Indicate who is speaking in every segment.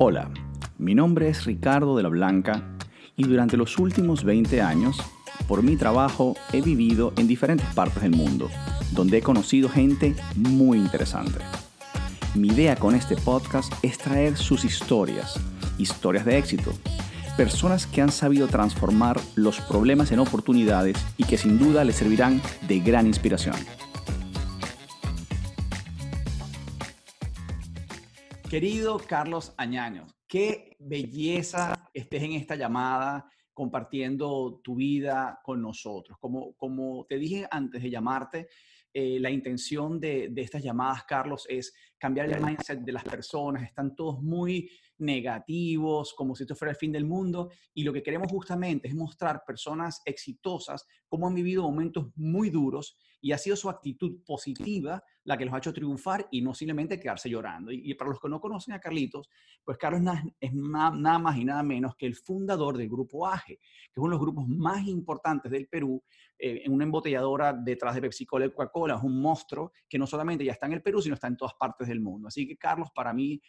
Speaker 1: Hola, mi nombre es Ricardo de la Blanca y durante los últimos 20 años, por mi trabajo, he vivido en diferentes partes del mundo, donde he conocido gente muy interesante. Mi idea con este podcast es traer sus historias, historias de éxito, personas que han sabido transformar los problemas en oportunidades y que sin duda les servirán de gran inspiración. Querido Carlos Añaños, qué belleza estés en esta llamada compartiendo tu vida con nosotros. Como, como te dije antes de llamarte, eh, la intención de, de, estas llamadas, Carlos, es cambiar el mindset de las personas. Están todos muy negativos, como si esto fuera el fin del mundo. Y lo que queremos justamente es mostrar personas exitosas cómo han vivido momentos muy duros y ha sido su actitud positiva la que los ha hecho triunfar y no simplemente quedarse llorando. Y, para los que no conocen a Carlitos, pues Carlos es nada más y nada menos que el fundador del grupo AGE, que es uno de los grupos más importantes del Perú, eh, en una embotelladora detrás de Pepsi Cola y Coca-Cola, es un monstruo que no solamente ya está en el Perú, sino está en todas partes del mundo. Así que Carlos, para mí,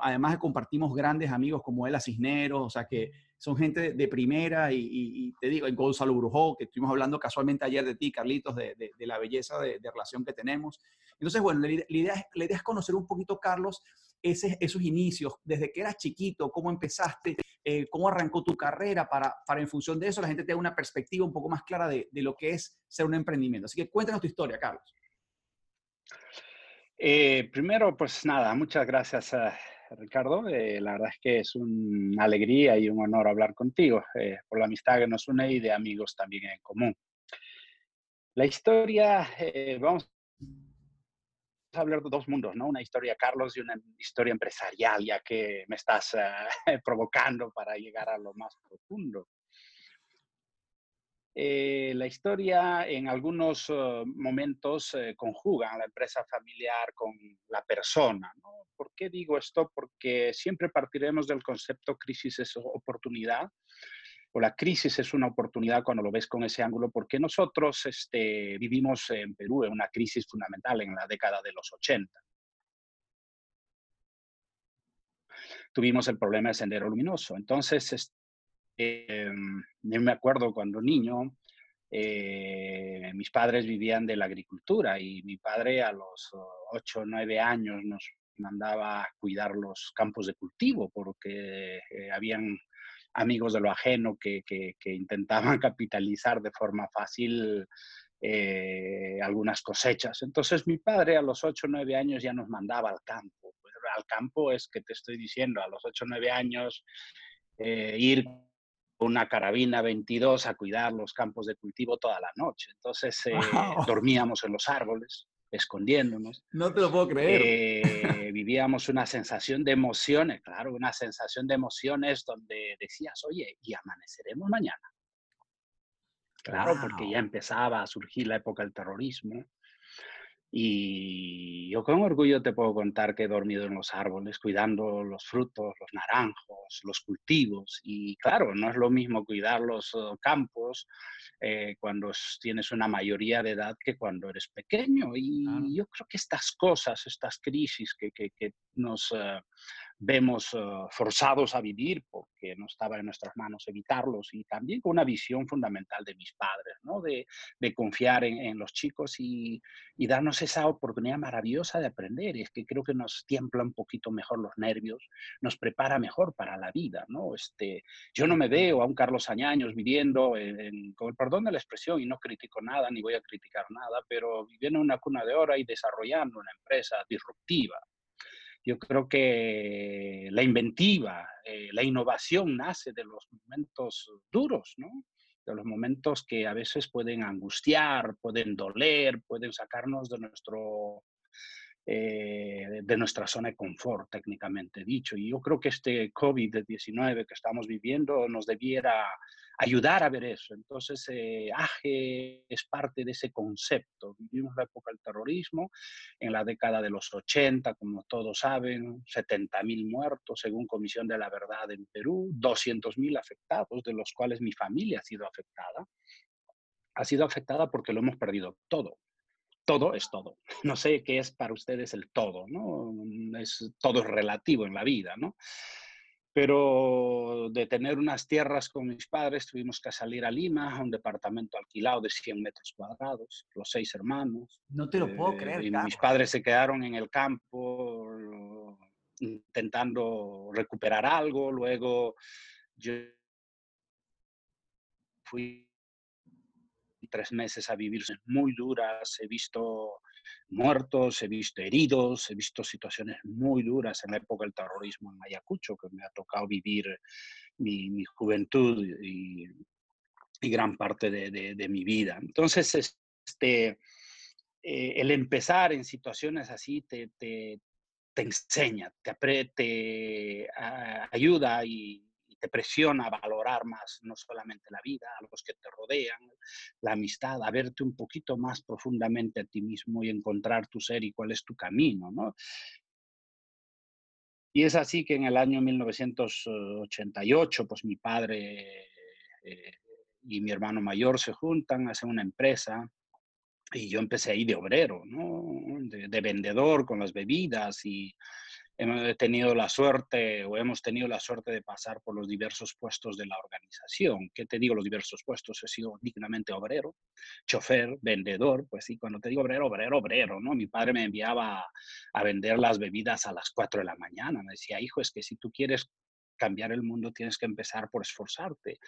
Speaker 1: además de compartimos grandes amigos como él, a Cisneros, o sea que son gente de primera y, te digo, Gonzalo Brujó, que estuvimos hablando casualmente ayer de ti, Carlitos, de, de, la belleza de, relación que tenemos. Entonces, bueno, la, idea es, la idea es conocer un poquito, Carlos, esos inicios, desde que eras chiquito, cómo empezaste, eh, cómo arrancó tu carrera, para, para en función de eso la gente tenga una perspectiva un poco más clara de, de lo que es ser un emprendimiento. Así que cuéntanos tu historia, Carlos.
Speaker 2: Eh, primero, pues nada, muchas gracias. a Ricardo. Eh, la verdad es que es una alegría y un honor hablar contigo eh, por la amistad que nos une y de amigos también en común. La historia, eh, vamos a hablar de dos mundos, ¿no? Una historia Carlos y una historia empresarial, ya que me estás provocando para llegar a lo más profundo. Eh, la historia en algunos eh, momentos eh, conjuga la empresa familiar con la persona. ¿Por qué digo esto? Porque siempre partiremos del concepto crisis es oportunidad o la crisis es una oportunidad cuando lo ves con ese ángulo, porque nosotros este, vivimos en Perú en una crisis fundamental en la década de los 80. Tuvimos el problema de Sendero Luminoso. Entonces, eh, yo me acuerdo cuando niño, eh, mis padres vivían de la agricultura y mi padre a los 8 o 9 años nos mandaba a cuidar los campos de cultivo porque eh, habían amigos de lo ajeno que, que, intentaban capitalizar de forma fácil eh, algunas cosechas. Entonces mi padre a los 8 o 9 años ya nos mandaba al campo. Al campo es que te estoy diciendo, a los 8 o 9 años ir una carabina 22 a cuidar los campos de cultivo toda la noche. Entonces eh, dormíamos en los árboles, escondiéndonos.
Speaker 1: No te lo puedo creer.
Speaker 2: Eh, vivíamos una sensación de emociones, claro, una sensación de emociones donde decías, oye, y amaneceremos mañana. Claro, porque ya empezaba a surgir la época del terrorismo. Y yo con orgullo te puedo contar que he dormido en los árboles, cuidando los frutos, los naranjos, los cultivos. Y claro, no es lo mismo cuidar los uh, campos eh, cuando tienes una mayoría de edad que cuando eres pequeño. Y yo creo que estas cosas, estas crisis que, que, que nos... Uh, vemos eh, forzados a vivir porque no estaba en nuestras manos evitarlos y también con una visión fundamental de mis padres, ¿no? de, de confiar en, en, los chicos y, y, darnos esa oportunidad maravillosa de aprender. Es que creo que nos tiembla un poquito mejor los nervios, nos prepara mejor para la vida. ¿no? Este, yo no me veo a un Carlos Añaños viviendo, en, con el perdón de la expresión, y no critico nada ni voy a criticar nada, pero viviendo en una cuna de oro y desarrollando una empresa disruptiva yo creo que la inventiva, eh, la innovación nace de los momentos duros, ¿no? de los momentos que a veces pueden angustiar, pueden doler, pueden sacarnos de nuestro eh, de nuestra zona de confort, técnicamente dicho. Y yo creo que este COVID-19 que estamos viviendo nos debiera ayudar a ver eso. Entonces, eh, AGE es parte de ese concepto. Vivimos la época del terrorismo, en la década de los 80, como todos saben, 70.000 muertos según Comisión de la Verdad en Perú, 200.000 afectados, de los cuales mi familia ha sido afectada. Ha sido afectada porque lo hemos perdido todo todo es todo. No sé qué es para ustedes el todo, ¿no? Es, todo es relativo en la vida, ¿no? Pero de tener unas tierras con mis padres, tuvimos que salir a Lima, a un departamento alquilado de 100 metros cuadrados, los seis hermanos.
Speaker 1: No te lo puedo eh, creer.
Speaker 2: Y mis padres se quedaron en el campo intentando recuperar algo. Luego yo fui tres meses a vivir muy duras, he visto muertos, he visto heridos, he visto situaciones muy duras en la época del terrorismo en Ayacucho, que me ha tocado vivir mi, juventud y, gran parte de, mi vida. Entonces, este, eh, el empezar en situaciones así te, te, enseña, te, te ayuda y te presiona a valorar más no solamente la vida, a los que te rodean, la amistad, a verte un poquito más profundamente a ti mismo y encontrar tu ser y cuál es tu camino, ¿no? Y es así que en el año 1988, pues mi padre eh, y mi hermano mayor se juntan, hacen una empresa y yo empecé ahí de obrero, ¿no? de vendedor con las bebidas y hemos tenido la suerte o hemos tenido la suerte de pasar por los diversos puestos de la organización. ¿Qué te digo los diversos puestos? He sido dignamente obrero, chofer, vendedor, pues sí, cuando te digo obrero, obrero, obrero, ¿no? Mi padre me enviaba a, vender las bebidas a las 4 de la mañana. Me decía, hijo, es que si tú quieres cambiar el mundo tienes que empezar por esforzarte.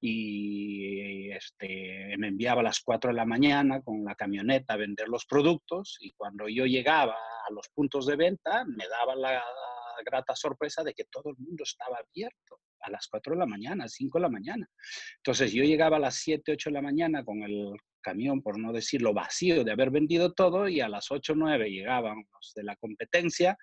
Speaker 2: Y este, me enviaba a las 4 de la mañana con la camioneta a vender los productos y cuando yo llegaba a los puntos de venta me daba la grata sorpresa de que todo el mundo estaba abierto a las 4 de la mañana, 5 de la mañana. Entonces yo llegaba a las 7, 8 de la mañana con el camión, por no decirlo vacío, de haber vendido todo y a las 8, 9 llegaban los de la competencia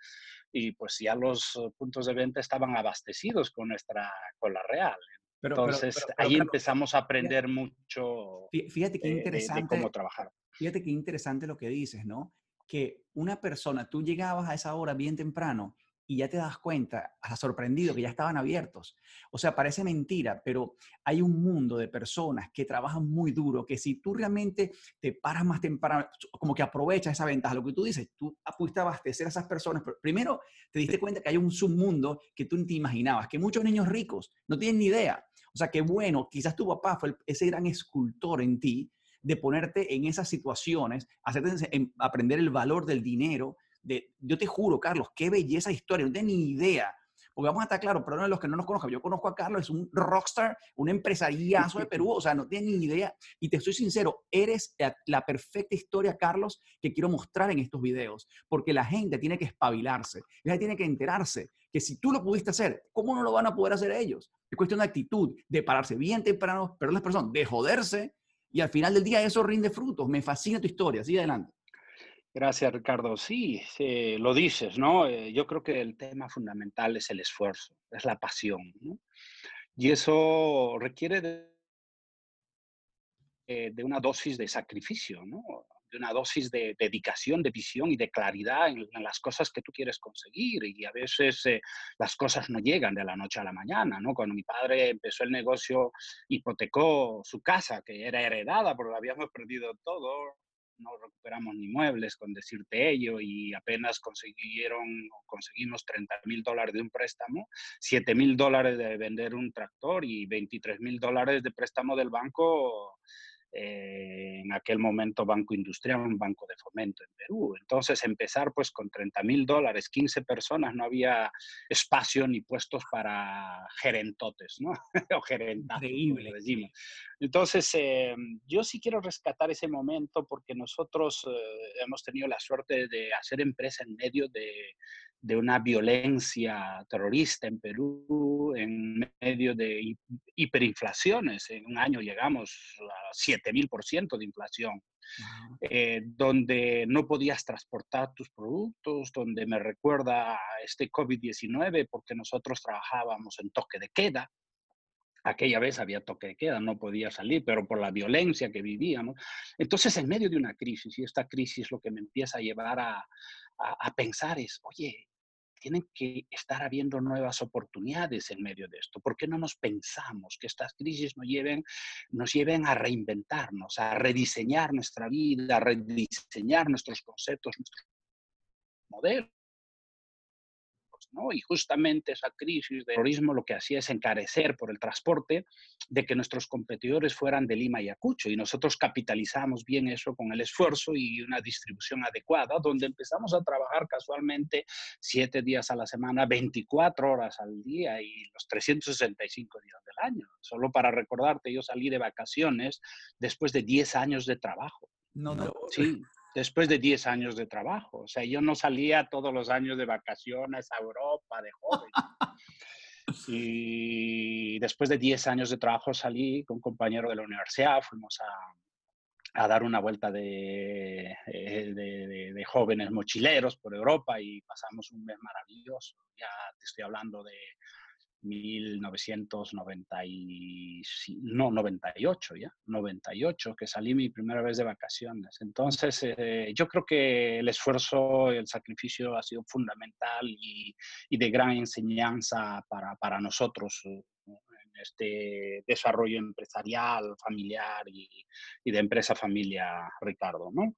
Speaker 2: y pues ya los uh, puntos de venta estaban abastecidos con nuestra con la real. Entonces ahí empezamos a aprender mucho
Speaker 1: fíjate qué interesante,
Speaker 2: cómo trabajar.
Speaker 1: Fíjate qué interesante lo que dices, ¿no? Que una persona, tú llegabas a esa hora bien temprano y ya te das cuenta, has sorprendido que ya estaban abiertos. O sea, parece mentira, pero hay un mundo de personas que trabajan muy duro, que si tú realmente te paras más temprano, como que aprovechas esa ventaja, lo que tú dices, tú pudiste abastecer a esas personas, pero primero te diste cuenta que hay un submundo que tú no te imaginabas, que muchos niños ricos no tienen ni idea. O sea, que bueno, quizás tu papá fue ese gran escultor en ti de ponerte en esas situaciones, hacerte aprender el valor del dinero, yo te juro, Carlos, qué belleza de historia, no tengo ni idea. Porque vamos a estar claros, pero no de los que no nos conozcan, yo conozco a Carlos, es un rockstar, un empresariazo de Perú, o sea, no tiene ni idea. Y te soy sincero, eres la perfecta historia, Carlos, que quiero mostrar en estos videos, porque la gente tiene que espabilarse, la gente tiene que enterarse que si tú lo pudiste hacer, ¿cómo no lo van a poder hacer ellos? Es cuestión de actitud, de pararse bien temprano, pero las personas, de joderse, y al final del día eso rinde frutos. Me fascina tu historia, sigue adelante.
Speaker 2: Gracias, Ricardo. Sí, lo dices, ¿no? Eh, yo creo que el tema fundamental es el esfuerzo, es la pasión, ¿no? Y eso requiere de, eh, una dosis de sacrificio, ¿no? De una dosis de dedicación, de visión y de claridad en, las cosas que tú quieres conseguir. Y a veces eh, las cosas no llegan de la noche a la mañana, ¿no? Cuando mi padre empezó el negocio, hipotecó su casa, que era heredada, porque habíamos perdido todo no recuperamos ni muebles, con decirte ello, y apenas consiguieron, conseguimos 30 mil dólares de un préstamo, 7 mil dólares de vender un tractor y 23 mil dólares de préstamo del banco eh, en aquel momento Banco Industrial, un banco de fomento en Perú. Entonces empezar pues con 30 mil dólares, 15 personas, no había espacio ni puestos para gerentotes, ¿no? o gerentados, Increíble. decimos. Entonces eh, yo sí quiero rescatar ese momento porque nosotros eh, hemos tenido la suerte de hacer empresa en medio de, de una violencia terrorista en Perú, en medio de hiperinflaciones. En un año llegamos a 7.000% de inflación, eh, donde no podías transportar tus productos, donde me recuerda este COVID-19 porque nosotros trabajábamos en toque de queda. Aquella vez había toque de queda, no podía salir, pero por la violencia que vivíamos. Entonces, en medio de una crisis, y esta crisis lo que me empieza a llevar a, a pensar es, oye, tienen que estar habiendo nuevas oportunidades en medio de esto. ¿Por qué no nos pensamos que estas crisis nos lleven, nos lleven a reinventarnos, a rediseñar nuestra vida, a rediseñar nuestros conceptos, nuestros modelos? ¿No? Y justamente esa crisis de terrorismo lo que hacía es encarecer por el transporte de que nuestros competidores fueran de Lima y Acucho y nosotros capitalizamos bien eso con el esfuerzo y una distribución adecuada, donde empezamos a trabajar casualmente siete días a la semana, 24 horas al día y los 365 días del año. Solo para recordarte, yo salí de vacaciones después de 10 años de trabajo.
Speaker 1: No, no.
Speaker 2: Sí, después de 10 años de trabajo. O sea, yo no salía todos los años de vacaciones a Europa de joven. y después de 10 años de trabajo salí con un compañero de la universidad, fuimos a, a dar una vuelta de, eh, de, de, jóvenes mochileros por Europa y pasamos un mes maravilloso. Ya te estoy hablando de 1998, no, 98 ya, 98, que salí mi primera vez de vacaciones. Entonces, eh, yo creo que el esfuerzo el sacrificio ha sido fundamental y, y de gran enseñanza para, para nosotros eh, en este desarrollo empresarial, familiar y, y de empresa familia, Ricardo, ¿no?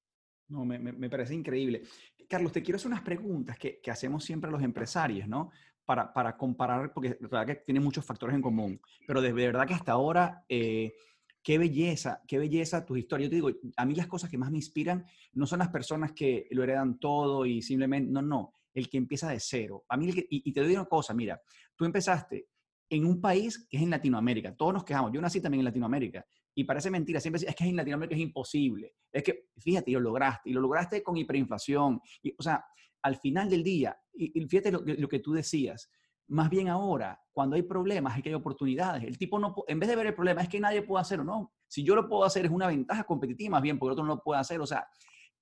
Speaker 1: No, me, me, parece increíble. Carlos, te quiero hacer unas preguntas que, que hacemos siempre a los empresarios, ¿no? Para, para comparar, porque la verdad que tiene muchos factores en común, pero de, verdad que hasta ahora, eh, qué belleza, qué belleza tu historia. Yo te digo, a mí las cosas que más me inspiran no son las personas que lo heredan todo y simplemente, no, no, el que empieza de cero. A mí, y, te doy una cosa, mira, tú empezaste en un país que es en Latinoamérica, todos nos quejamos, yo nací también en Latinoamérica, y parece mentira, siempre es que en Latinoamérica es imposible. Es que, fíjate, y lo lograste, y lo lograste con hiperinflación. Y, o sea, al final del día, y, fíjate lo, que tú decías, más bien ahora, cuando hay problemas, es que hay oportunidades. El tipo no, en vez de ver el problema, es que nadie puede hacerlo, no. Si yo lo puedo hacer, es una ventaja competitiva, más bien, porque el otro no lo puede hacer. O sea,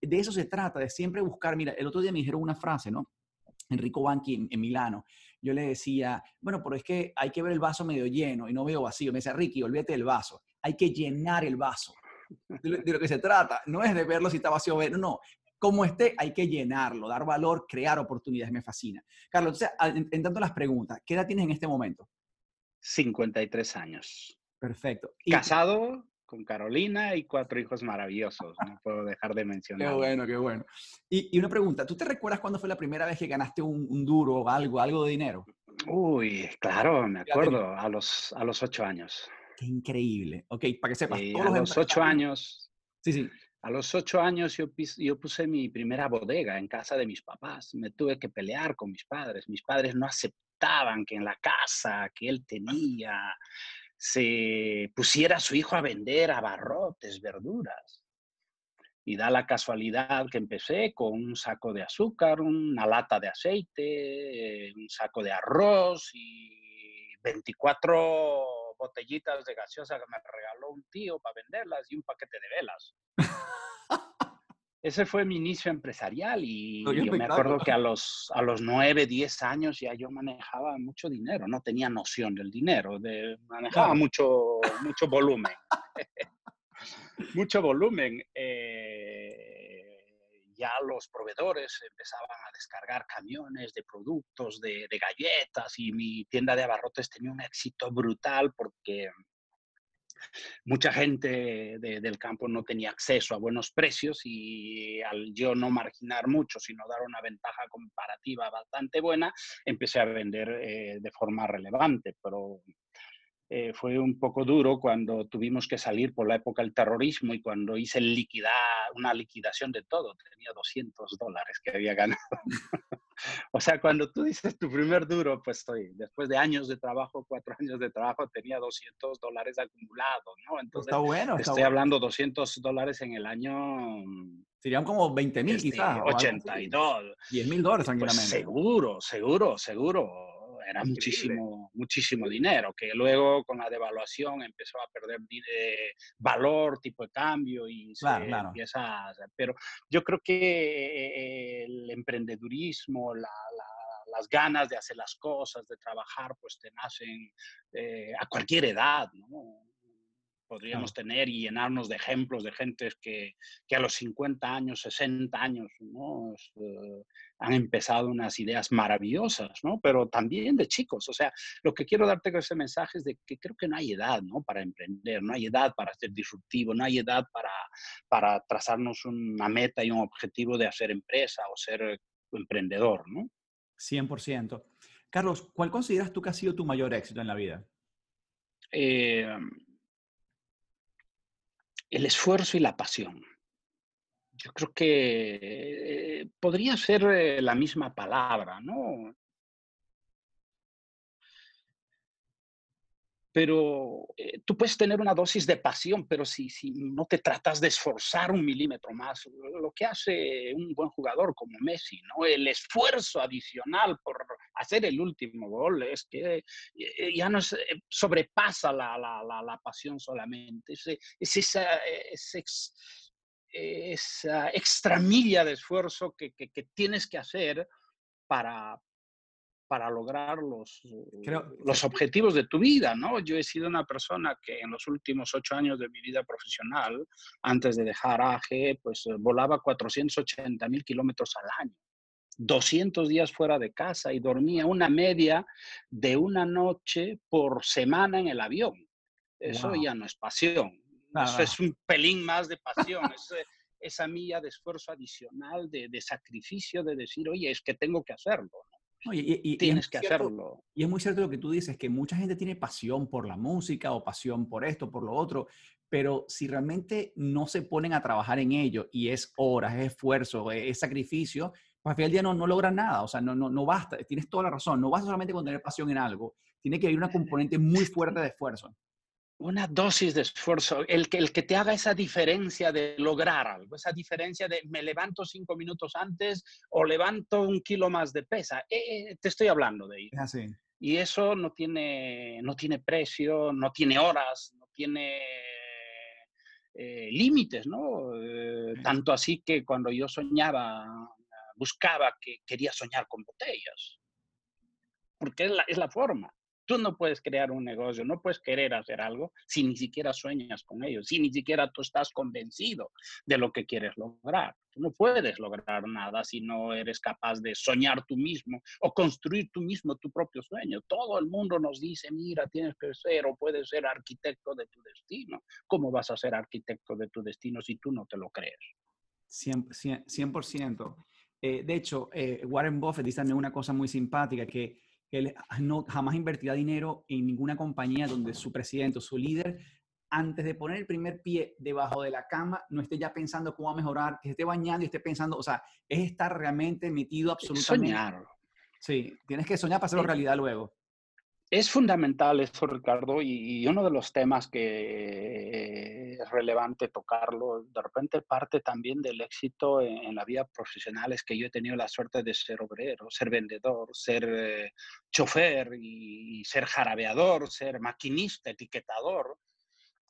Speaker 1: de eso se trata, de siempre buscar. Mira, el otro día me dijeron una frase, ¿no? Enrico Banchi en, Milano. Yo le decía, bueno, pero es que hay que ver el vaso medio lleno y no veo vacío. Me decía, Ricky, olvídate del vaso. Hay que llenar el vaso. De lo, que se trata. No es de verlo si está vacío o no como esté, hay que llenarlo, dar valor, crear oportunidades, me fascina. Carlos, entonces, entrando las preguntas, ¿qué edad tienes en este momento?
Speaker 2: 53 años.
Speaker 1: Perfecto.
Speaker 2: Casado con Carolina y cuatro hijos maravillosos, no puedo dejar de mencionar.
Speaker 1: Qué bueno, qué bueno. Y, una pregunta, ¿tú te recuerdas cuándo fue la primera vez que ganaste un, duro o algo, algo de dinero?
Speaker 2: Uy, claro, me acuerdo, a los, a los ocho años.
Speaker 1: Qué increíble. Ok, para que sepas.
Speaker 2: a los ocho años.
Speaker 1: Sí, sí.
Speaker 2: A los ocho años yo, puse mi primera bodega en casa de mis papás. Me tuve que pelear con mis padres. Mis padres no aceptaban que en la casa que él tenía se pusiera su hijo a vender abarrotes, verduras. Y da la casualidad que empecé con un saco de azúcar, una lata de aceite, un saco de arroz y 24 botellitas de gaseosa que me regaló un tío para venderlas y un paquete de velas. Ese fue mi inicio empresarial y yo me acuerdo que a los, a los 9, 10 años ya yo manejaba mucho dinero, no tenía noción del dinero, de, manejaba mucho, mucho volumen. mucho volumen. Eh, ya los proveedores empezaban a descargar camiones de productos, de, galletas y mi tienda de abarrotes tenía un éxito brutal porque mucha gente del campo no tenía acceso a buenos precios y al yo no marginar mucho, sino dar una ventaja comparativa bastante buena, empecé a vender eh, de forma relevante, pero eh, fue un poco duro cuando tuvimos que salir por la época del terrorismo y cuando hice liquidar, una liquidación de todo. Tenía 200 dólares que había ganado. o sea, cuando tú dices tu primer duro, pues estoy, después de años de trabajo, cuatro años de trabajo, tenía 200 dólares acumulados, ¿no?
Speaker 1: Entonces, está bueno.
Speaker 2: estoy hablando 200 dólares en el año...
Speaker 1: Serían como 20 mil este, quizás.
Speaker 2: 82.
Speaker 1: 10 mil dólares
Speaker 2: pues tranquilamente. seguro, seguro, seguro era muchísimo, muchísimo dinero, que luego con la devaluación empezó a perder valor, tipo de cambio y se empieza a... Pero yo creo que el emprendedurismo, las ganas de hacer las cosas, de trabajar, pues te nacen eh, a cualquier edad, ¿no? Podríamos tener y llenarnos de ejemplos de gente que, que a los 50 años, 60 años, ¿no? Eh, han empezado unas ideas maravillosas, ¿no? Pero también de chicos. O sea, lo que quiero darte con ese mensaje es de que creo que no hay edad, ¿no? Para emprender, no hay edad para ser disruptivo, no hay edad para, para trazarnos una meta y un objetivo de hacer empresa o ser emprendedor, ¿no?
Speaker 1: 100%. Carlos, ¿cuál consideras tú que ha sido tu mayor éxito en la vida?
Speaker 2: Eh, el esfuerzo y la pasión. Yo creo que eh, podría ser eh, la misma palabra, ¿no? Pero eh, tú puedes tener una dosis de pasión, pero si, si no te tratas de esforzar un milímetro más, lo que hace un buen jugador como Messi, ¿no? El esfuerzo adicional por hacer el último gol es que eh, ya no sobrepasa la, la, la, pasión solamente, es, es esa, es, esa extra milla de esfuerzo que, que tienes que hacer para, para lograr los, los objetivos de tu vida, ¿no? Yo he sido una persona que en los últimos ocho años de mi vida profesional, antes de dejar AGE, pues eh, volaba 480 mil kilómetros al año. 200 días fuera de casa y dormía una media de una noche por semana en el avión. Eso ya no es pasión. Eso es un pelín más de pasión. es, eh, esa milla de esfuerzo adicional, de, de, sacrificio, de decir, oye, es que tengo que hacerlo.
Speaker 1: Y, Tienes que hacerlo. Y es muy cierto lo que tú dices, que mucha gente tiene pasión por la música o pasión por esto, por lo otro, pero si realmente no se ponen a trabajar en ello y es horas, es esfuerzo, es, sacrificio, pues al final del día no, no logran nada, o sea, no, no, no basta, tienes toda la razón, no basta solamente con tener pasión en algo, tiene que haber una componente muy fuerte de esfuerzo
Speaker 2: una dosis de esfuerzo, el que, el que te haga esa diferencia de lograr algo, esa diferencia de me levanto cinco minutos antes o levanto un kilo más de pesa. Eh, eh, te estoy hablando de ello. Y eso no tiene, no tiene precio, no tiene horas, no tiene eh, límites, ¿no? tanto así que cuando yo soñaba, buscaba que quería soñar con botellas, porque es la, es la forma. Tú no puedes crear un negocio, no puedes querer hacer algo si ni siquiera sueñas con ello, si ni siquiera tú estás convencido de lo que quieres lograr. Tú no puedes lograr nada si no eres capaz de soñar tú mismo o construir tú mismo tu propio sueño. Todo el mundo nos dice, mira, tienes que ser o puedes ser arquitecto de tu destino. ¿Cómo vas a ser arquitecto de tu destino si tú no te lo crees?
Speaker 1: 100%. 100%. Eh, de hecho, eh, Warren Buffett dice también una cosa muy simpática que él no, jamás invertirá dinero en ninguna compañía donde su presidente o su líder, antes de poner el primer pie debajo de la cama, no esté ya pensando cómo va a mejorar, que esté bañando y esté pensando, o sea, es estar realmente metido absolutamente.
Speaker 2: Soñar.
Speaker 1: Sí, tienes que soñar para hacerlo realidad luego.
Speaker 2: Es fundamental eso, Ricardo, y, uno de los temas que es relevante tocarlo, de repente parte también del éxito en, la vida profesional es que yo he tenido la suerte de ser obrero, ser vendedor, ser eh, chofer y ser jarabeador, ser maquinista, etiquetador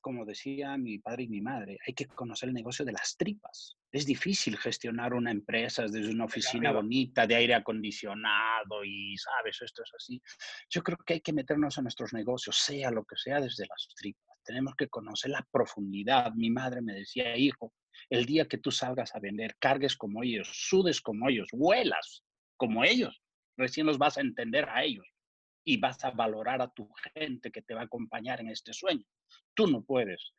Speaker 2: como decía mi padre y mi madre, hay que conocer el negocio de las tripas. Es difícil gestionar una empresa desde una oficina bonita de aire acondicionado y, sabes, esto es así. Yo creo que hay que meternos en nuestros negocios, sea lo que sea, desde las tripas. Tenemos que conocer la profundidad. Mi madre me decía, hijo, el día que tú salgas a vender, cargues como ellos, sudes como ellos, vuelas como ellos, recién los vas a entender a ellos y vas a valorar a tu gente que te va a acompañar en este sueño. Tú no puedes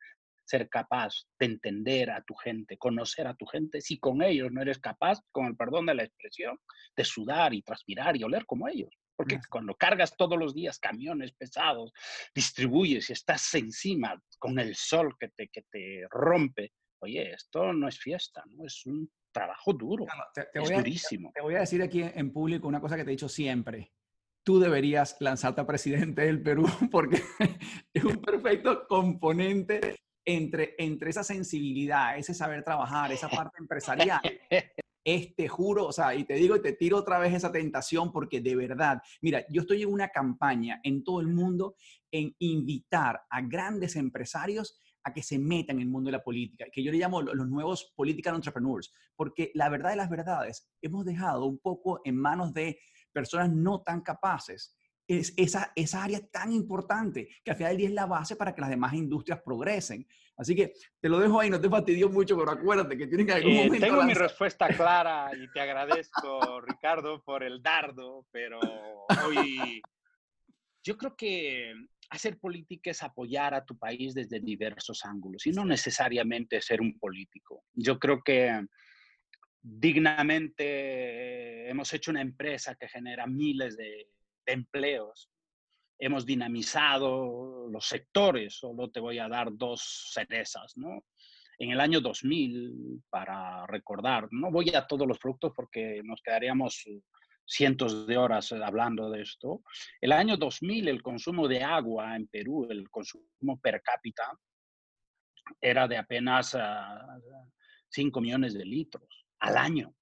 Speaker 2: ser capaz de entender a tu gente, conocer a tu gente, si con ellos no eres capaz, con el perdón de la expresión, de sudar y transpirar y oler como ellos. Porque cuando cargas todos los días camiones pesados, distribuyes y estás encima con el sol que te, que te rompe, oye, esto no es fiesta, ¿no? Es un trabajo duro, es durísimo.
Speaker 1: te voy a decir aquí en público una cosa que te he dicho siempre tú deberías lanzarte a presidente del Perú porque es un perfecto componente entre, entre esa sensibilidad, ese saber trabajar, esa parte empresarial. Este, juro, o sea, y te digo y te tiro otra vez esa tentación porque de verdad, mira, yo estoy en una campaña en todo el mundo en invitar a grandes empresarios a que se metan en el mundo de la política, que yo le llamo los nuevos political entrepreneurs, porque la verdad de las verdades, hemos dejado un poco en manos de personas no tan capaces, es esa, esa área tan importante que al final del día es la base para que las demás industrias progresen. Así que te lo dejo ahí, no te fastidio mucho, pero acuérdate que tienen que algún
Speaker 2: eh, momento... Tengo mi respuesta clara y te agradezco, Ricardo, por el dardo, pero hoy yo creo que hacer política es apoyar a tu país desde diversos ángulos y no necesariamente ser un político. Yo creo que dignamente hemos hecho una empresa que genera miles de, empleos. Hemos dinamizado los sectores, solo te voy a dar dos cerezas, ¿no? En el año 2000, para recordar, no voy a todos los productos porque nos quedaríamos cientos de horas hablando de esto. El año 2000, el consumo de agua en Perú, el consumo per cápita, era de apenas 5 ah, millones de litros al año.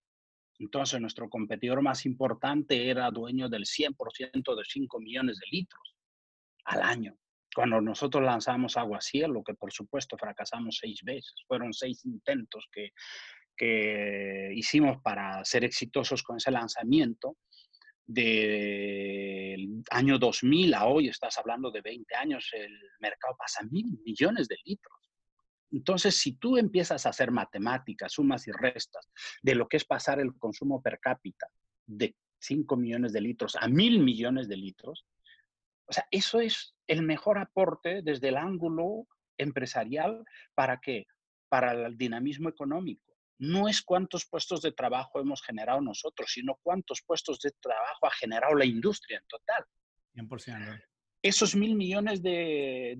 Speaker 2: Entonces, nuestro competidor más importante era dueño del 100% de 5 millones de litros al año. Cuando nosotros lanzamos Agua Cielo, que por supuesto fracasamos seis veces, fueron seis intentos que, que hicimos para ser exitosos con ese lanzamiento, del año 2000 a hoy, estás hablando de 20 años, el mercado pasa mil millones de litros. Entonces, si tú empiezas a hacer matemáticas, sumas y restas de lo que es pasar el consumo per cápita de 5 millones de litros a mil millones de litros, o sea, eso es el mejor aporte desde el ángulo empresarial para qué? Para el dinamismo económico. No es cuántos puestos de trabajo hemos generado nosotros, sino cuántos puestos de trabajo ha generado la industria en total. 100% esos mil millones de,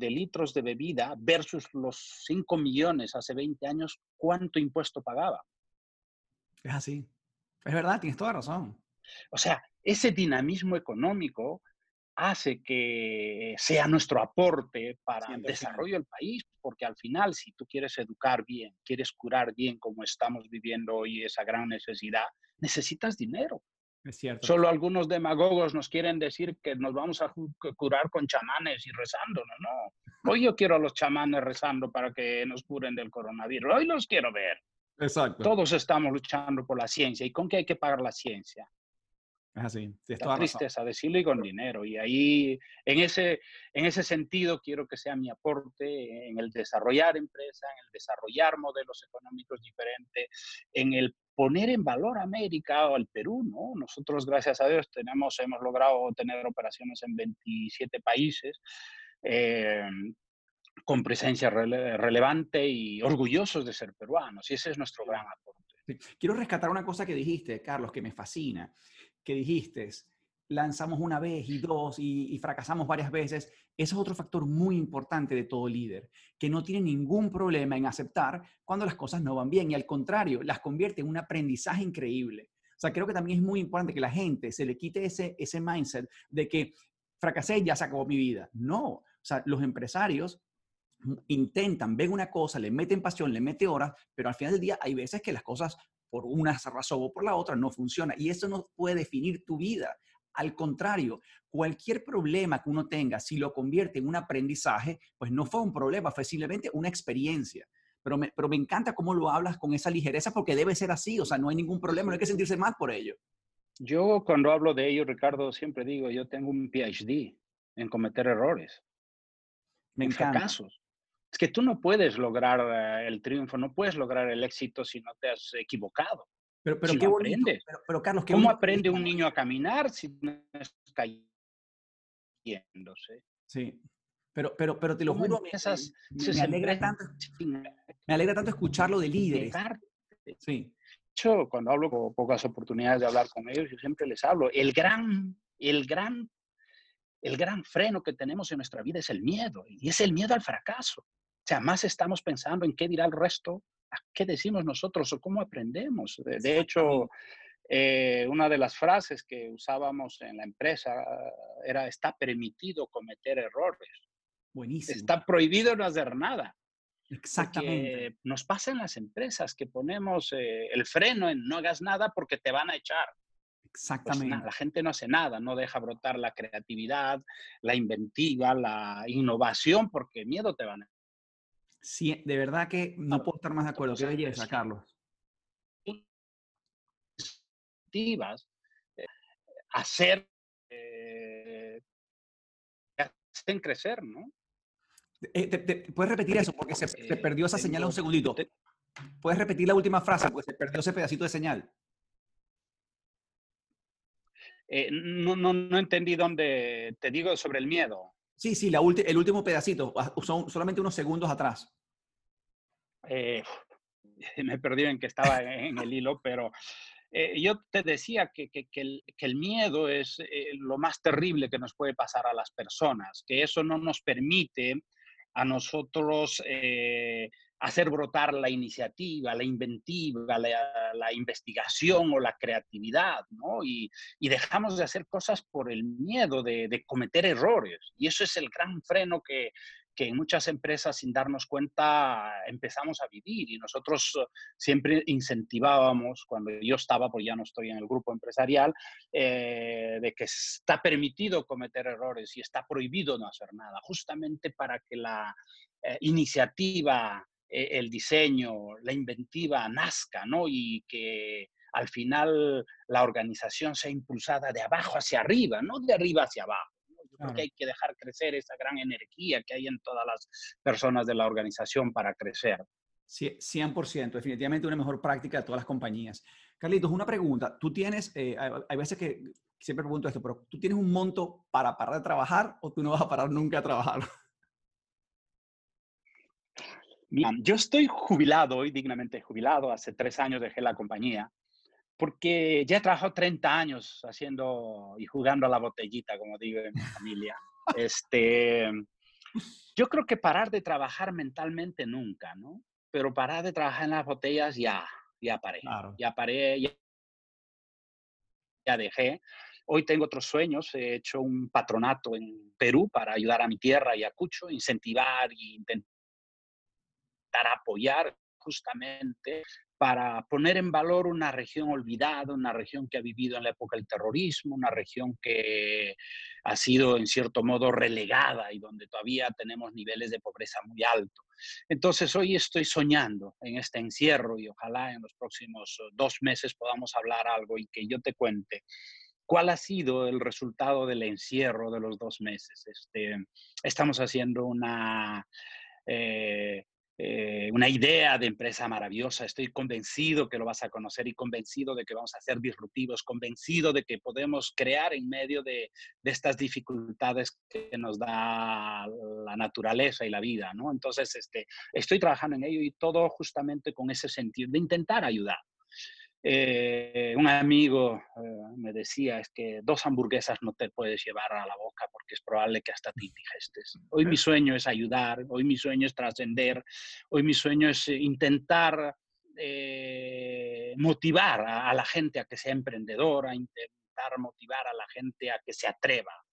Speaker 2: litros de bebida versus los cinco millones hace 20 años, ¿cuánto impuesto pagaba?
Speaker 1: Es así. Es verdad, tienes toda razón.
Speaker 2: O sea, ese dinamismo económico hace que sea nuestro aporte para el desarrollo del país, porque al final, si tú quieres educar bien, quieres curar bien como estamos viviendo hoy esa gran necesidad, necesitas dinero.
Speaker 1: Es cierto.
Speaker 2: Solo algunos demagogos nos quieren decir que nos vamos a curar con chamanes y rezando. No, no. Hoy yo quiero a los chamanes rezando para que nos curen del coronavirus. Hoy los quiero ver.
Speaker 1: Exacto.
Speaker 2: Todos estamos luchando por la ciencia. ¿Y con qué hay que pagar la ciencia?
Speaker 1: Es así.
Speaker 2: Es tristeza decirlo y con dinero. Y ahí, en ese, en ese sentido, quiero que sea mi aporte en el desarrollar empresa, en el desarrollar modelos económicos diferentes, en el poner en valor América o al Perú, ¿no? Nosotros, gracias a Dios, tenemos, hemos logrado tener operaciones en 27 países. Eh, con presencia relevante y orgullosos de ser peruanos. Y ese es nuestro gran aporte.
Speaker 1: Quiero rescatar una cosa que dijiste, Carlos, que me fascina, que dijiste, lanzamos una vez y dos y, fracasamos varias veces, ese es otro factor muy importante de todo líder, que no tiene ningún problema en aceptar cuando las cosas no van bien y al contrario, las convierte en un aprendizaje increíble. O sea, creo que también es muy importante que la gente se le quite ese, ese mindset de que fracasé y ya se acabó mi vida. No, o sea, los empresarios intentan, ven una cosa, le meten pasión, le meten horas, pero al final del día hay veces que las cosas por una razón o por la otra no funcionan y eso no puede definir tu vida. Al contrario, cualquier problema que uno tenga, si lo convierte en un aprendizaje, pues no fue un problema, fue simplemente una experiencia. Pero me, pero me encanta cómo lo hablas con esa ligereza porque debe ser así, o sea, no hay ningún problema, no hay que sentirse mal por ello.
Speaker 2: Yo cuando hablo de ello, Ricardo, siempre digo, yo tengo un PhD en cometer errores,
Speaker 1: me en
Speaker 2: fracasos. Es que tú no puedes lograr eh, el triunfo, no puedes lograr el éxito si no te has equivocado.
Speaker 1: Pero, pero qué bonito. Pero, Carlos,
Speaker 2: ¿cómo aprende un niño a caminar si no está cayéndose?
Speaker 1: Sí. Pero, pero, pero te lo juro, me, me, alegra tanto, me alegra tanto escucharlo de líderes.
Speaker 2: Sí. Yo, cuando hablo con pocas oportunidades de hablar con ellos, yo siempre les hablo. El gran, el gran, el gran freno que tenemos en nuestra vida es el miedo, y es el miedo al fracaso. O sea, más estamos pensando en qué dirá el resto qué decimos nosotros o cómo aprendemos. De, hecho, eh, una de las frases que usábamos en la empresa era, está permitido cometer errores.
Speaker 1: Buenísimo.
Speaker 2: Está prohibido no hacer nada.
Speaker 1: Exactamente.
Speaker 2: nos pasa en las empresas que ponemos eh, el freno en no hagas nada porque te van a echar.
Speaker 1: Pues Exactamente.
Speaker 2: la gente no hace nada, no deja brotar la creatividad, la inventiva, la innovación, porque miedo te van a
Speaker 1: Sí, de verdad que no puedo estar más de acuerdo. Qué belleza, Carlos.
Speaker 2: Eh, hacer, eh, hacen crecer, ¿no?
Speaker 1: Eh, ¿Puedes repetir eso? Porque se, perdió esa señal un segundito. ¿Puedes repetir la última frase? Porque se perdió ese pedacito de señal.
Speaker 2: no, no, no entendí dónde te digo sobre el miedo.
Speaker 1: Sí, sí, el último pedacito, ah, son solamente unos segundos atrás.
Speaker 2: Eh, me perdí en que estaba en el hilo, pero eh, yo te decía que, el, miedo es eh, lo más terrible que nos puede pasar a las personas, que eso no nos permite a nosotros eh, hacer brotar la iniciativa, la inventiva, la, investigación o la creatividad, ¿no? Y, dejamos de hacer cosas por el miedo de, de, cometer errores. Y eso es el gran freno que, que en muchas empresas sin darnos cuenta empezamos a vivir y nosotros eh, siempre incentivábamos, cuando yo estaba, pues ya no estoy en el grupo empresarial, eh, de que está permitido cometer errores y está prohibido no hacer nada, justamente para que la eh, iniciativa, el diseño, la inventiva nazca, ¿no? Y que al final la organización sea impulsada de abajo hacia arriba, no de arriba hacia abajo. Porque hay que dejar crecer esa gran energía que hay en todas las personas de la organización para crecer.
Speaker 1: Sí, 100%, definitivamente una mejor práctica de todas las compañías. Carlitos, una pregunta. Tú tienes, eh, hay veces que siempre pregunto esto, pero ¿tú tienes un monto para parar de trabajar o tú no vas a parar nunca a trabajar?
Speaker 2: yo estoy jubilado, hoy dignamente jubilado, hace tres años dejé la compañía porque ya he trabajado 30 años haciendo y jugando a la botellita, como digo en mi familia. Este, yo creo que parar de trabajar mentalmente nunca, ¿no? Pero parar de trabajar en las botellas ya, ya paré. Ya paré, ya, ya dejé. Hoy tengo otros sueños. He hecho un patronato en Perú para ayudar a mi tierra y a Cucho, incentivar e intentar apoyar justamente para poner en valor una región olvidada, una región que ha vivido en la época del terrorismo, una región que ha sido en cierto modo relegada y donde todavía tenemos niveles de pobreza muy altos. Entonces hoy estoy soñando en este encierro y ojalá en los próximos dos meses podamos hablar algo y que yo te cuente ¿Cuál ha sido el resultado del encierro de los dos meses? Este, estamos haciendo una eh, eh, una idea de empresa maravillosa. Estoy convencido que lo vas a conocer y convencido de que vamos a ser disruptivos, convencido de que podemos crear en medio de, estas dificultades que nos da la naturaleza y la vida, ¿no? Entonces, este, estoy trabajando en ello y todo justamente con ese sentido de intentar ayudar. Eh, un amigo eh, me decía, es que dos hamburguesas no te puedes llevar a la boca porque es probable que hasta ti digestes. Hoy mi sueño es ayudar, hoy mi sueño es trascender, hoy mi sueño es eh, intentar motivar a, la gente a que sea emprendedora, intentar motivar a la gente a que se atreva,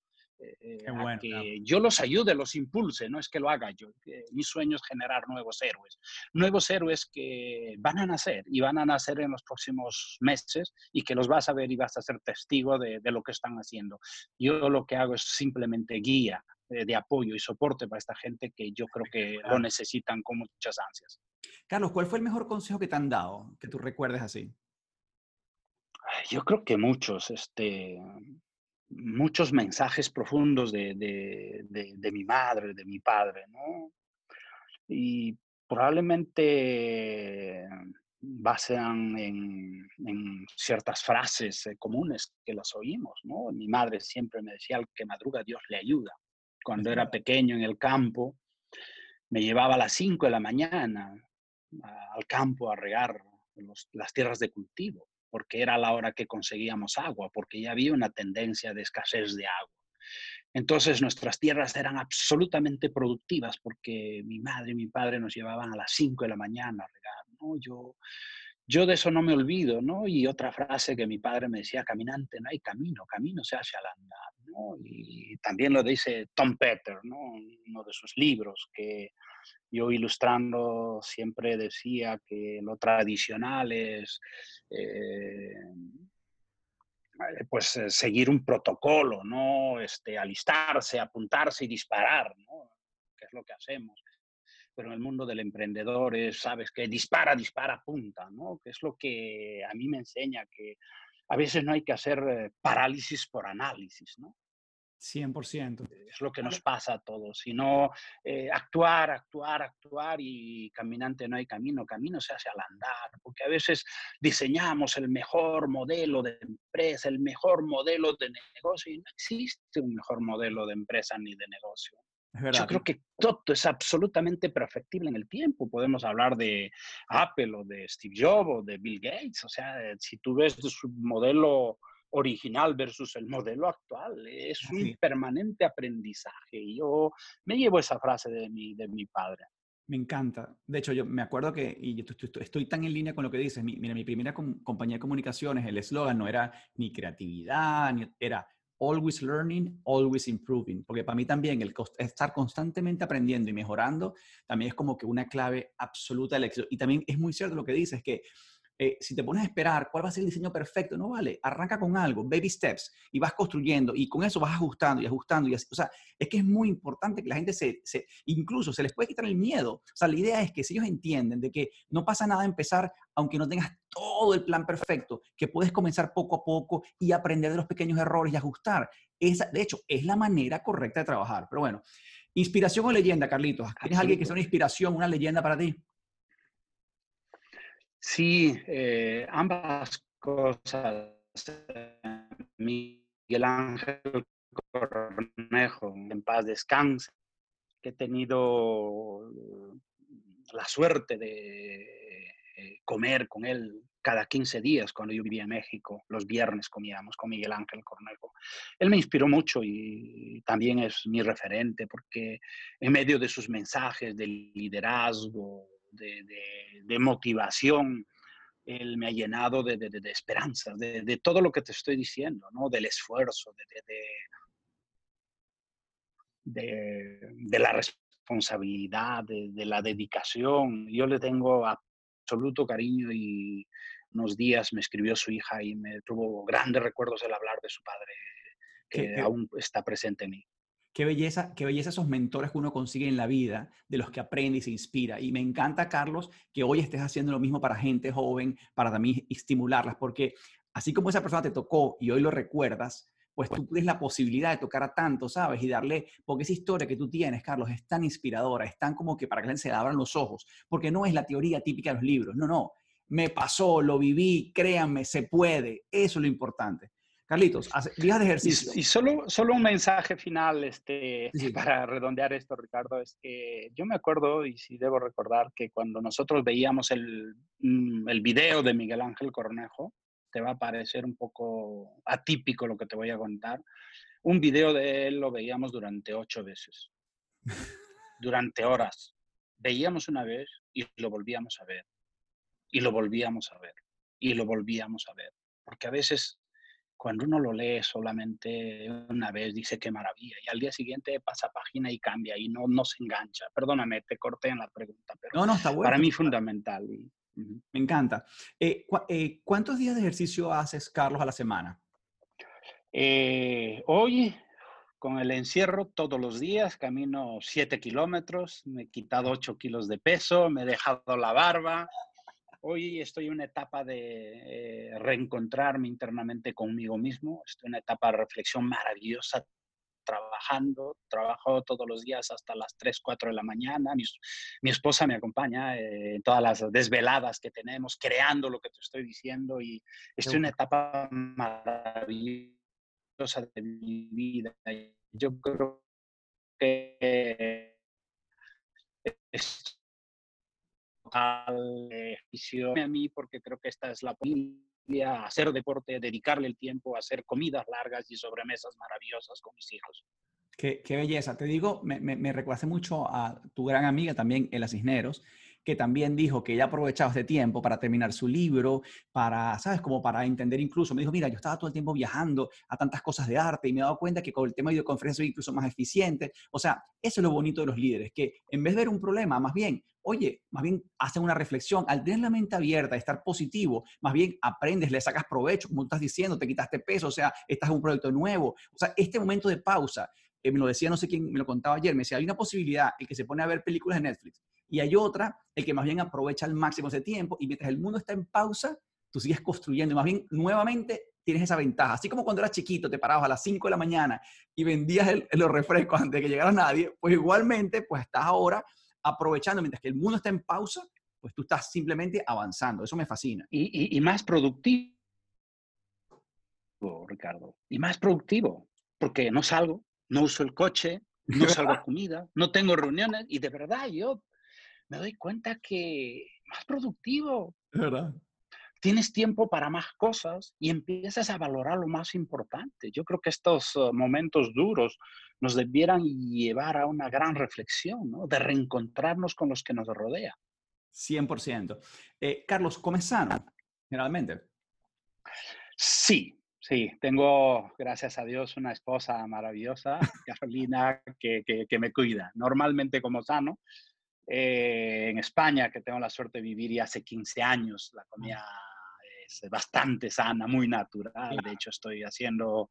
Speaker 2: eh, que yo los ayude, los impulse, no es que lo haga yo. mi sueño es generar nuevos héroes. Nuevos héroes que van a nacer y van a nacer en los próximos meses y que los vas a ver y vas a ser testigo de, lo que están haciendo. Yo lo que hago es simplemente guía eh, de apoyo y soporte para esta gente que yo creo que lo necesitan con muchas ansias.
Speaker 1: Carlos, ¿cuál fue el mejor consejo que te han dado, que tú recuerdes así?
Speaker 2: Yo creo que muchos. Este, muchos mensajes profundos de, mi madre, de mi padre, ¿no? Y probablemente basean en, ciertas frases eh, comunes que las oímos, ¿no? Mi madre siempre me decía, al que madruga Dios le ayuda. Cuando era pequeño en el campo, me llevaba a las 5 de la mañana al campo a regar las tierras de cultivo porque era la hora que conseguíamos agua, porque ya había una tendencia de escasez de agua. Entonces nuestras tierras eran absolutamente productivas porque mi madre y mi padre nos llevaban a las 5 de la mañana a regar. ¿no? Yo, yo de eso no me olvido, ¿no? Y otra frase que mi padre me decía, caminante no hay camino, camino se hace al andar, ¿no? Y también lo dice Tom Peter, ¿no? Uno de sus libros, que yo ilustrando siempre decía que lo tradicional es eh, eh, pues eh, seguir un protocolo, ¿no? Este, alistarse, apuntarse y disparar, ¿no? Que es lo que hacemos. Pero en el mundo del emprendedor es, sabes, que dispara, dispara, apunta, ¿no? Que es lo que a mí me enseña que a veces no hay que hacer parálisis por análisis, ¿no?
Speaker 1: 100%.
Speaker 2: Es lo que nos pasa a todos, sino eh, actuar, actuar, actuar y caminante no hay camino, camino se hace al andar, porque a veces diseñamos el mejor modelo de empresa, el mejor modelo de negocio y no existe un mejor modelo de empresa ni de negocio. Yo creo que todo es absolutamente perfectible en el tiempo. Podemos hablar de Apple o de Steve Jobs o de Bill Gates. O sea, si tú ves su modelo original versus el modelo actual, es un permanente aprendizaje. Yo me llevo esa frase de mi, de mi padre.
Speaker 1: Me encanta. De hecho, yo me acuerdo que, y estoy, tan en línea con lo que dices, mira, mi primera compañía de comunicaciones, el eslogan no era ni creatividad, ni, era always learning, always improving, porque para mí también el estar constantemente aprendiendo y mejorando también es como que una clave absoluta del éxito. Y también es muy cierto lo que dices, que eh, si te pones a esperar cuál va a ser el diseño perfecto, no vale, arranca con algo, baby steps, y vas construyendo, y con eso vas ajustando y ajustando. Y así. O sea, es que es muy importante que la gente se, se, incluso se les puede quitar el miedo. O sea, la idea es que si ellos entienden de que no pasa nada empezar, aunque no tengas todo el plan perfecto, que puedes comenzar poco a poco y aprender de los pequeños errores y ajustar. Esa, de hecho, es la manera correcta de trabajar. Pero bueno, inspiración o leyenda, Carlitos. ¿Tienes alguien que sea una inspiración, una leyenda para ti?
Speaker 2: Sí, eh, ambas cosas. Miguel Ángel Cornejo, en paz descanse, que he tenido la suerte de eh, comer con él cada 15 días cuando yo vivía en México. Los viernes comíamos con Miguel Ángel Cornejo. Él me inspiró mucho y también es mi referente porque en medio de sus mensajes de liderazgo, de, motivación, él me ha llenado de, de, esperanza, de, todo lo que te estoy diciendo, ¿no? del esfuerzo, de, la responsabilidad, de, la dedicación. Yo le tengo absoluto cariño y unos días me escribió su hija y me tuvo grandes recuerdos el hablar de su padre, que aún está presente en mí.
Speaker 1: Qué belleza, qué belleza esos mentores que uno consigue en la vida, de los que aprende y se inspira. Y me encanta, Carlos, que hoy estés haciendo lo mismo para gente joven, para también estimularlas, porque así como esa persona te tocó y hoy lo recuerdas, pues tú tienes la posibilidad de tocar a tanto, ¿sabes? Y darle, porque esa historia que tú tienes, Carlos, es tan inspiradora, es tan como que para que se abran los ojos, porque no es la teoría típica de los libros, no, no, me pasó, lo viví, créanme, se puede, eso es lo importante. Carlitos, días de ejercicio.
Speaker 2: Y, solo, solo un mensaje final este, para redondear esto, Ricardo, es que yo me acuerdo, y sí debo recordar, que cuando nosotros veíamos el, mm, el video de Miguel Ángel Cornejo, te va a parecer un poco atípico lo que te voy a contar, un video de él lo veíamos durante ocho veces, durante horas. Veíamos una vez y lo volvíamos a ver, y lo volvíamos a ver, y lo volvíamos a ver, porque a veces cuando uno lo lee solamente una vez, dice qué maravilla, y al día siguiente pasa página y cambia y no, no se engancha. Perdóname, te corté en la pregunta, pero no, no, está bueno, para mí fundamental.
Speaker 1: Me encanta. Eh, eh, ¿Cuántos días de ejercicio haces, Carlos, a la semana?
Speaker 2: Eh, hoy, con el encierro, todos los días camino 7 kilómetros, me he quitado 8 kilos de peso, me he dejado la barba, Hoy estoy en una etapa de eh, reencontrarme internamente conmigo mismo, estoy en una etapa de reflexión maravillosa, trabajando, trabajo todos los días hasta las 3, 4 de la mañana, mi, mi esposa me acompaña eh, en todas las desveladas que tenemos, creando lo que te estoy diciendo y estoy en una etapa maravillosa de mi vida. Yo creo que eh, a mí porque creo que esta es la familia, hacer deporte, dedicarle el tiempo hacer comidas largas y sobremesas maravillosas con mis hijos.
Speaker 1: Qué, qué belleza. Te digo, me, me, me mucho a tu gran amiga también, Ela Cisneros, que también dijo que ella aprovechaba este tiempo para terminar su libro, para, ¿sabes? Como para entender incluso. Me dijo, mira, yo estaba todo el tiempo viajando a tantas cosas de arte y me he dado cuenta que con el tema de videoconferencia soy incluso más eficiente. O sea, eso es lo bonito de los líderes, que en vez de ver un problema, más bien, oye, más bien hacen una reflexión. Al tener la mente abierta, estar positivo, más bien aprendes, le sacas provecho, como estás diciendo, te quitaste peso, o sea, estás en un proyecto nuevo. O sea, este momento de pausa, eh, me lo decía no sé quién, me lo contaba ayer, me decía, hay una posibilidad el que se pone a ver películas de Netflix y hay otra, el que más bien aprovecha al máximo ese tiempo y mientras el mundo está en pausa, tú sigues construyendo y más bien nuevamente tienes esa ventaja. Así como cuando eras chiquito, te parabas a las 5 de la mañana y vendías los refrescos antes de que llegara nadie, pues igualmente, pues estás ahora aprovechando, mientras que el mundo está en pausa, pues tú estás simplemente avanzando. Eso me fascina.
Speaker 2: Y, y más productivo, Ricardo. Y más productivo, porque no salgo, no uso el coche, no salgo a comida, no tengo reuniones y de verdad yo me doy cuenta que más productivo.
Speaker 1: ¿Verdad?
Speaker 2: Tienes tiempo para más cosas y empiezas a valorar lo más importante. Yo creo que estos uh, momentos duros nos debieran llevar a una gran reflexión, ¿no? De reencontrarnos con los que nos rodean.
Speaker 1: 100%. Eh, Carlos, ¿comes sano, generalmente?
Speaker 2: Sí, sí. Tengo, gracias a Dios, una esposa maravillosa, Carolina, que, que, me cuida. Normalmente como sano. Eh, en España, que tengo la suerte de vivir ya hace 15 años, la comida es bastante sana, muy natural. De hecho, estoy haciendo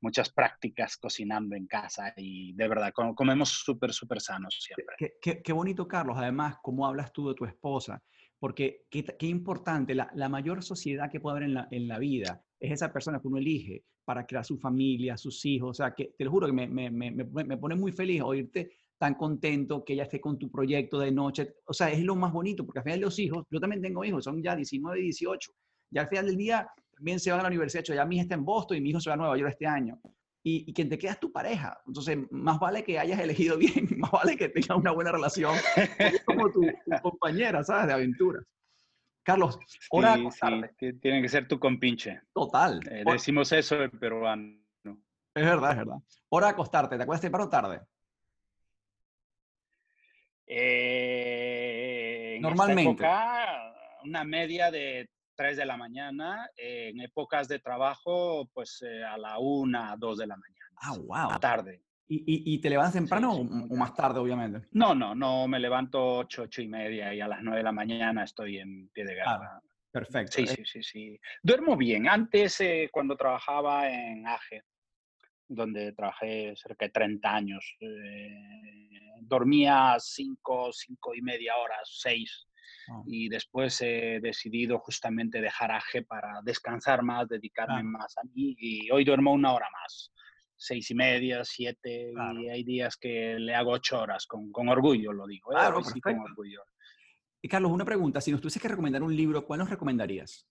Speaker 2: muchas prácticas cocinando en casa y de verdad, comemos súper, súper sanos siempre.
Speaker 1: Qué, bonito, Carlos. Además, cómo hablas tú de tu esposa, porque qué, qué importante, la, la, mayor sociedad que puede haber en la, en la, vida es esa persona que uno elige para crear su familia, sus hijos. O sea, que te lo juro que me, me, me, me pone muy feliz oírte tan contento que ella esté con tu proyecto de noche. O sea, es lo más bonito, porque al final los hijos, yo también tengo hijos, son ya 19 y 18. Y al final del día también se van a la universidad. ya mi hija está en Boston y mi hijo se va a Nueva York este año. Y, y quien te queda es tu pareja. Entonces, más vale que hayas elegido bien, más vale que tengas una buena relación como tu, compañera, ¿sabes? De aventuras. Carlos, hora
Speaker 2: sí, sí, tiene que ser tu compinche.
Speaker 1: Total.
Speaker 2: Eh, decimos eso en peruano.
Speaker 1: Es verdad, es verdad. Hora de acostarte, ¿te acuerdas temprano o tarde?
Speaker 2: Eh, Normalmente. una media de 3 de la mañana, eh, en épocas de trabajo, pues eh, a la 1, 2 de la mañana.
Speaker 1: Ah, wow.
Speaker 2: Tarde.
Speaker 1: ¿Y, y, te levantas temprano o, más tarde, obviamente?
Speaker 2: No, no, no, me levanto 8, 8 y media y a las 9 de la mañana estoy en pie de guerra.
Speaker 1: perfecto.
Speaker 2: Sí, sí, sí, sí. Duermo bien. Antes, eh, cuando trabajaba en AGE, donde trabajé cerca de 30 años, dormía 5, 5 y media horas, 6 Ah. Y después he decidido justamente dejar AGE para descansar más, dedicarme más a mí. Y hoy duermo una hora más, seis y media, siete, y hay días que le hago ocho horas, con, con orgullo lo digo. ¿eh?
Speaker 1: Claro, sí, con orgullo. Y Carlos, una pregunta, si nos tuvieses que recomendar un libro, ¿cuál nos recomendarías?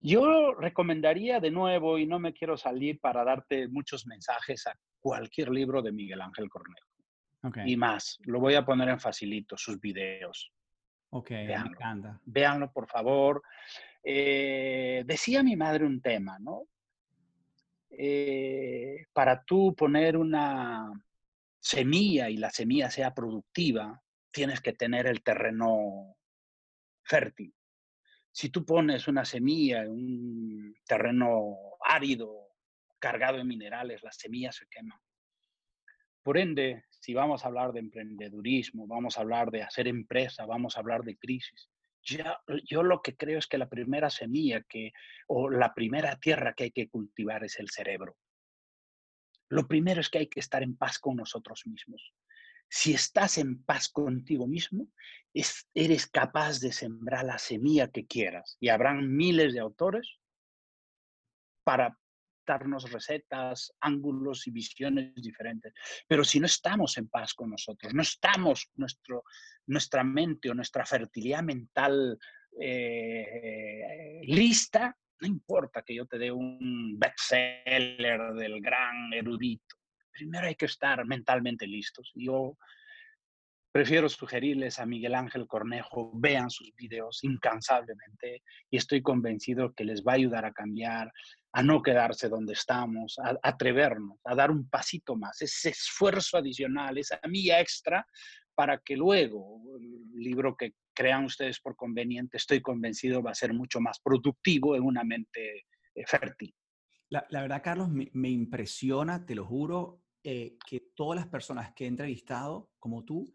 Speaker 2: Yo recomendaría de nuevo, y no me quiero salir para darte muchos mensajes, a cualquier libro de Miguel Ángel Cornejo. Y más, lo voy a poner en facilito, sus videos.
Speaker 1: Ok, me encanta.
Speaker 2: Véanlo, por favor. Eh, decía mi madre un tema, ¿no? Eh, para tú poner una semilla y la semilla sea productiva, tienes que tener el terreno fértil. Si tú pones una semilla en un terreno árido, cargado de minerales, las semillas se queman. Por ende, si vamos a hablar de emprendedurismo, vamos a hablar de hacer empresa, vamos a hablar de crisis, yo lo que creo es que la primera semilla que, o la primera tierra que hay que cultivar es el cerebro. Lo primero es que hay que estar en paz con nosotros mismos. Si estás en paz contigo mismo, eres capaz de sembrar la semilla que quieras. Y habrán miles de autores para darnos recetas, ángulos y visiones diferentes. Pero si no estamos en paz con nosotros, no estamos, nuestro, nuestra mente o nuestra fertilidad mental eh, lista, no importa que yo te dé un bestseller del gran erudito. Primero hay que estar mentalmente listos. Yo prefiero sugerirles a Miguel Ángel Cornejo, vean sus videos incansablemente y estoy convencido que les va a ayudar a cambiar, a no quedarse donde estamos, a, atrevernos, a dar un pasito más, ese esfuerzo adicional, esa milla extra para que luego el libro que crean ustedes por conveniente, estoy convencido va a ser mucho más productivo en una mente eh, fértil.
Speaker 1: La, verdad, Carlos, me, impresiona, te lo juro, eh, que todas las personas que he entrevistado, como tú,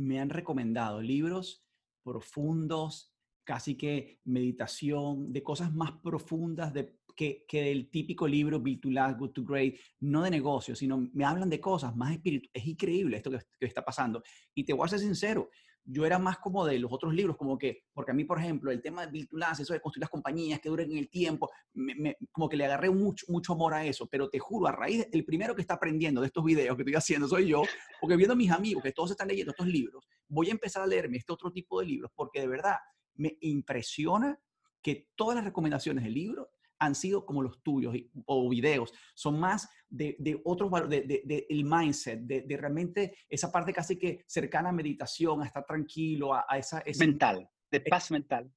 Speaker 1: me han recomendado libros profundos, casi que meditación, de cosas más profundas de, que, que el típico libro Build to Last, Good to Great, no de negocio, sino me hablan de cosas más espirituales. Es increíble esto que, que, está pasando. Y te voy a ser sincero, yo era más como de los otros libros, como que, porque a mí, por ejemplo, el tema de Last, eso de construir las compañías que duren en el tiempo, me, como que le agarré mucho, mucho amor a eso. Pero te juro, a raíz, el primero que está aprendiendo de estos videos que estoy haciendo soy yo, porque viendo a mis amigos que todos están leyendo estos libros, voy a empezar a leerme este otro tipo de libros, porque de verdad me impresiona que todas las recomendaciones del libro han sido como los tuyos o videos, son más de, de otros de, de, el mindset, de, realmente esa parte casi que cercana a meditación, a estar tranquilo, a, esa,
Speaker 2: Mental, de paz mental.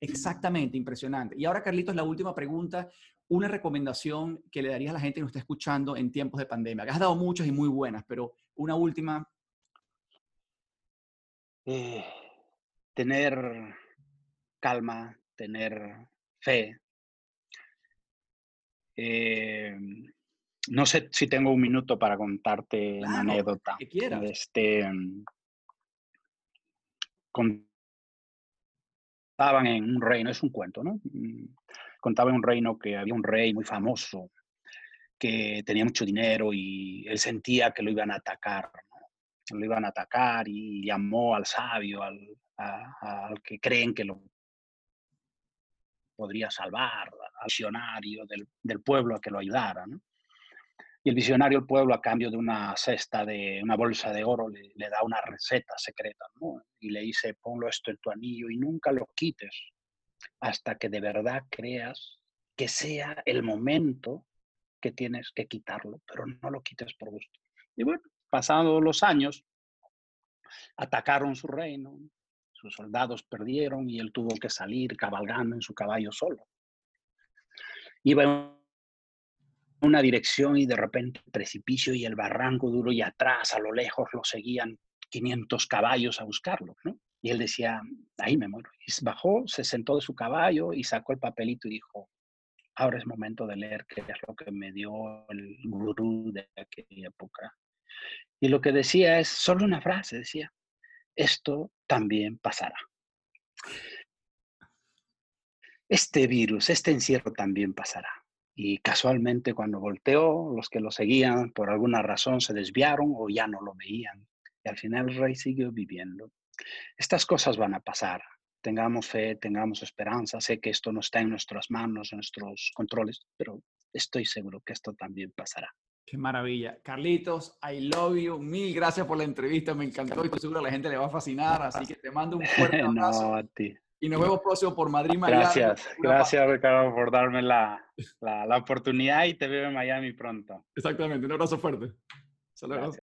Speaker 1: Exactamente, impresionante. Y ahora, Carlitos, la última pregunta. Una recomendación que le darías a la gente que nos está escuchando en tiempos de pandemia. Que has dado muchas y muy buenas, pero una última.
Speaker 2: Eh, tener calma, tener fe. Eh, no sé si tengo un minuto para contarte una anécdota.
Speaker 1: Que quieras.
Speaker 2: Este, contaban en un reino, es un cuento, ¿no? Mm, contaba en un reino que había un rey muy famoso que tenía mucho dinero y él sentía que lo iban a atacar, ¿no? lo iban a atacar y llamó al sabio, al, al que creen que lo podría salvar, al visionario del, pueblo a que lo ayudara. Y el visionario del pueblo, a cambio de una cesta, de una bolsa de oro, le, le da una receta secreta ¿no? y le dice, ponlo esto en tu anillo y nunca lo quites hasta que de verdad creas que sea el momento que tienes que quitarlo, pero no lo quites por gusto. Y bueno, pasados los años, atacaron su reino, sus soldados perdieron y él tuvo que salir cabalgando en su caballo solo. Iba en una dirección y de repente el precipicio y el barranco duro y atrás, a lo lejos, lo seguían 500 caballos a buscarlo. Y él decía, ahí me muero. Y bajó, se sentó de su caballo y sacó el papelito y dijo, ahora es momento de leer qué es lo que me dio el gurú de aquella época. Y lo que decía es solo una frase, decía, esto también pasará. Este virus, este encierro también pasará. Y casualmente cuando volteó, los que lo seguían por alguna razón se desviaron o ya no lo veían. Y al final el rey siguió viviendo. Estas cosas van a pasar. Tengamos fe, tengamos esperanza. Sé que esto no está en nuestras manos, en nuestros controles, pero estoy seguro que esto también pasará.
Speaker 1: Qué maravilla. Carlitos, I love you. Mil gracias por la entrevista. Me encantó y estoy seguro que a la gente le va a fascinar. Así que te mando un fuerte abrazo.
Speaker 2: no, a ti.
Speaker 1: Y nos vemos próximo por Madrid,
Speaker 2: Miami. Gracias, gracias Ricardo por darme la, la, la, oportunidad y te veo en Miami pronto.
Speaker 1: Exactamente, un abrazo fuerte. Saludos.